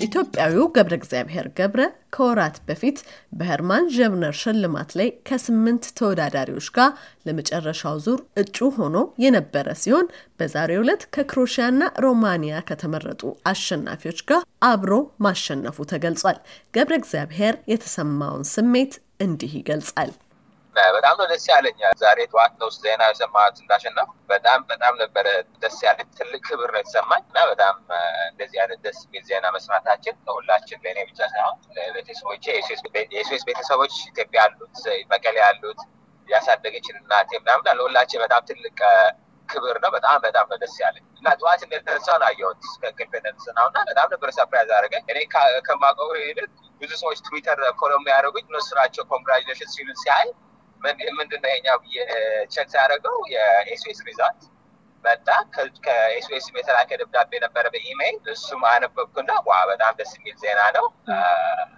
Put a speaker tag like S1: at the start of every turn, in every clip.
S1: ኢትዮጵያዊው ገብረ እግዚአብሔር ገብረ ከወራት በፊት በሄርማን ዠብነር ሽልማት ላይ ከስምንት ተወዳዳሪዎች ጋር ለመጨረሻው ዙር እጩ ሆኖ የነበረ ሲሆን በዛሬው ዕለት ከክሮሺያና ሮማኒያ ከተመረጡ አሸናፊዎች ጋር አብሮ ማሸነፉ ተገልጿል። ገብረ እግዚአብሔር የተሰማውን ስሜት እንዲህ ይገልጻል።
S2: በጣም ነው ደስ ያለኝ። ዛሬ ጠዋት ነው ዜና የሰማሁት እንዳሸነፍ። በጣም በጣም ነበረ ደስ ያለኝ። ትልቅ ክብር ነው የተሰማኝ እና በጣም እንደዚህ አይነት ደስ የሚል ዜና መስማታችን ለሁላችን ለእኔ ብቻ ሳይሆን ለቤተሰቦቼ የኤስኦኤስ ቤተሰቦች ኢትዮጵያ ያሉት መቀሌ ያሉት ያሳደገችን እናቴ ምናምን ለሁላችን በጣም ትልቅ ክብር ነው። በጣም በጣም ነው ደስ ያለኝ እና ጠዋት እንደተነሳሁ አየሁት ከእንቅልፌ የተነሳሁ እና በጣም ነበር surprise አደረገኝ። እኔ ከማውቀው ይልቅ ብዙ ሰዎች ትዊተር follow የሚያደርጉኝ እነሱ ናቸው congratulation ሲሉ ሲያይ ምንድን ነው የኛው ብዬ check ሲያደርገው የኤስኦኤስ result መጣ። ከኤስኦኤስ የተላከ ደብዳቤ ነበረ በኢሜይል እሱም አነበብኩና wow በጣም ደስ የሚል ዜና ነው።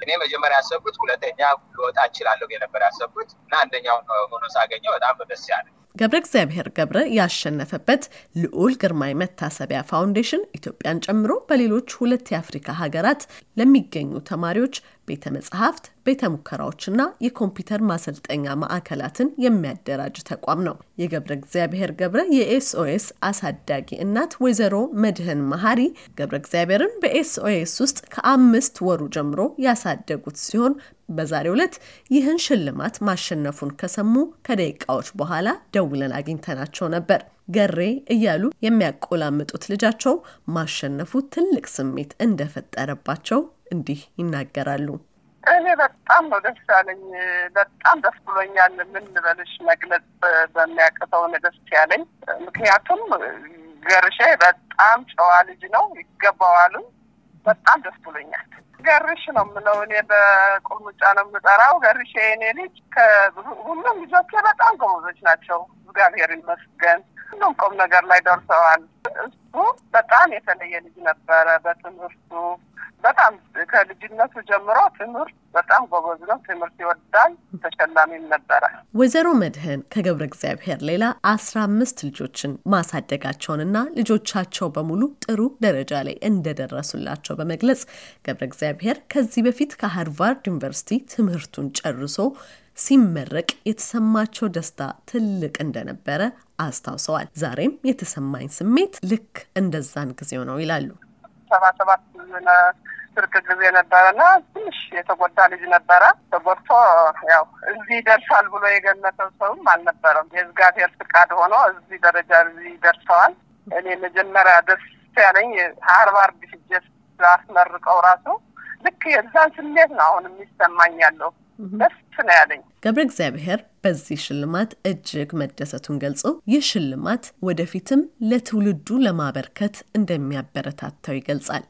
S2: እኔ መጀመሪያ ያሰብኩት ሁለተኛ ልወጣ እችላለሁ የነበረ ያሰብኩት እና አንደኛው ሆኖ ሳገኘው በጣም ደስ ያለ
S1: ገብረ እግዚአብሔር ገብረ ያሸነፈበት ልዑል ግርማይ መታሰቢያ foundation ኢትዮጵያን ጨምሮ በሌሎች ሁለት የአፍሪካ ሀገራት ለሚገኙ ተማሪዎች ቤተ መጽሐፍት፣ ቤተ ሙከራዎችና የኮምፒውተር ማሰልጠኛ ማዕከላትን የሚያደራጅ ተቋም ነው። የገብረ እግዚአብሔር ገብረ የኤስኦኤስ አሳዳጊ እናት ወይዘሮ መድህን መሀሪ ገብረ እግዚአብሔርን በኤስኦኤስ ውስጥ ከአምስት ወሩ ጀምሮ ያሳደጉት ሲሆን በዛሬው ዕለት ይህን ሽልማት ማሸነፉን ከሰሙ ከደቂቃዎች በኋላ ደውለን አግኝተናቸው ነበር። ገሬ እያሉ የሚያቆላምጡት ልጃቸው ማሸነፉ ትልቅ ስሜት እንደፈጠረባቸው እንዲህ ይናገራሉ።
S3: እኔ በጣም ነው ደስ ያለኝ። በጣም ደስ ብሎኛል። ምን ልበልሽ መግለጽ በሚያቅተው ደስ ያለኝ ምክንያቱም ገርሼ በጣም ጨዋ ልጅ ነው፣ ይገባዋልም። በጣም ደስ ብሎኛል። ገርሽ ነው የምለው እኔ በቁልምጫ ነው የምጠራው። ገርሽ የኔ ልጅ ሁሉም ልጆቼ በጣም ጎበዞች ናቸው። እግዚአብሔር ይመስገን ሁሉም ቁም ነገር ላይ ደርሰዋል። እሱ በጣም የተለየ ልጅ ነበረ በትምህርቱ በጣም ከልጅነቱ ጀምሮ ትምህርት በጣም ጎበዝ ነው። ትምህርት ይወዳል። ተሸላሚም ነበረ።
S1: ወይዘሮ መድህን ከገብረ እግዚአብሔር ሌላ አስራ አምስት ልጆችን ማሳደጋቸውንና ልጆቻቸው በሙሉ ጥሩ ደረጃ ላይ እንደደረሱላቸው በመግለጽ ገብረ እግዚአብሔር ከዚህ በፊት ከሃርቫርድ ዩኒቨርሲቲ ትምህርቱን ጨርሶ ሲመረቅ የተሰማቸው ደስታ ትልቅ እንደነበረ አስታውሰዋል። ዛሬም የተሰማኝ ስሜት ልክ እንደዛን ጊዜው ነው ይላሉ።
S3: ሰባ ሰባት ስርቅ ጊዜ ነበረና ትንሽ የተጎዳ ልጅ ነበረ። ተጎድቶ ያው እዚህ ይደርሳል ብሎ የገመተው ሰውም አልነበረም። የእግዚአብሔር ፍቃድ ሆኖ እዚህ ደረጃ እዚህ ደርሰዋል። እኔ መጀመሪያ ደስ ያለኝ ሃርቫርድ ሂጄ አስመርቀው ራሱ ልክ የዛን ስሜት ነው አሁን የሚሰማኝ ያለው ደስ ነው ያለኝ።
S1: ገብረ እግዚአብሔር በዚህ ሽልማት እጅግ መደሰቱን ገልጾ ይህ ሽልማት ወደፊትም ለትውልዱ ለማበርከት እንደሚያበረታታው ይገልጻል።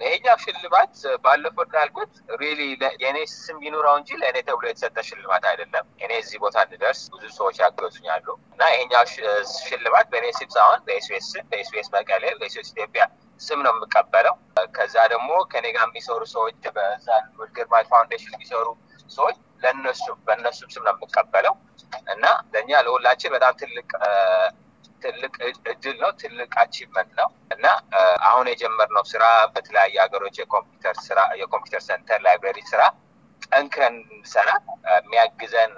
S2: ይሄኛው ሽልማት ባለፈው እንዳልኩት really የእኔ ስም ይኑረው እንጂ ለእኔ ተብሎ የተሰጠ ሽልማት አይደለም። እኔ እዚህ ቦታ እንድደርስ ብዙ ሰዎች ያገዙኛሉ እና ይሄኛው ሽልማት በእኔ ስም ሳይሆን በኤስኦኤስ ስም በኤስኦኤስ መቀሌ በኤስኦኤስ ኢትዮጵያ ስም ነው የምቀበለው። ከዛ ደግሞ ከኔ ጋር የሚሰሩ ሰዎች በዛ ግርማይ foundation የሚሰሩ ሰዎች ለእነሱ በእነሱም ስም ነው የምቀበለው እና ለእኛ ለሁላችን በጣም ትልቅ ትልቅ እድል ነው። ትልቅ achievement ነው እና አሁን የጀመርነው ስራ በተለያዩ ሀገሮች የኮምፒውተር ስራ የ computer center library ስራ ጠንክረን እንድንሰራ የሚያግዘን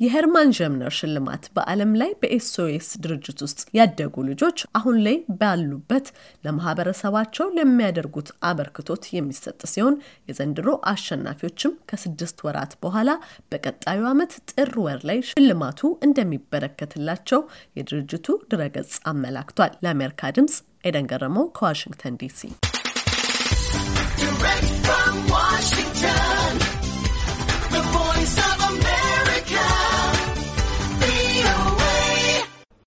S1: የሄርማን ግማይነር ሽልማት በዓለም ላይ በኤስኦኤስ ድርጅት ውስጥ ያደጉ ልጆች አሁን ላይ ባሉበት ለማህበረሰባቸው ለሚያደርጉት አበርክቶት የሚሰጥ ሲሆን የዘንድሮ አሸናፊዎችም ከስድስት ወራት በኋላ በቀጣዩ ዓመት ጥር ወር ላይ ሽልማቱ እንደሚበረከትላቸው የድርጅቱ ድረገጽ አመላክቷል። ለአሜሪካ ድምፅ ኤደን ገረመው ከዋሽንግተን ዲሲ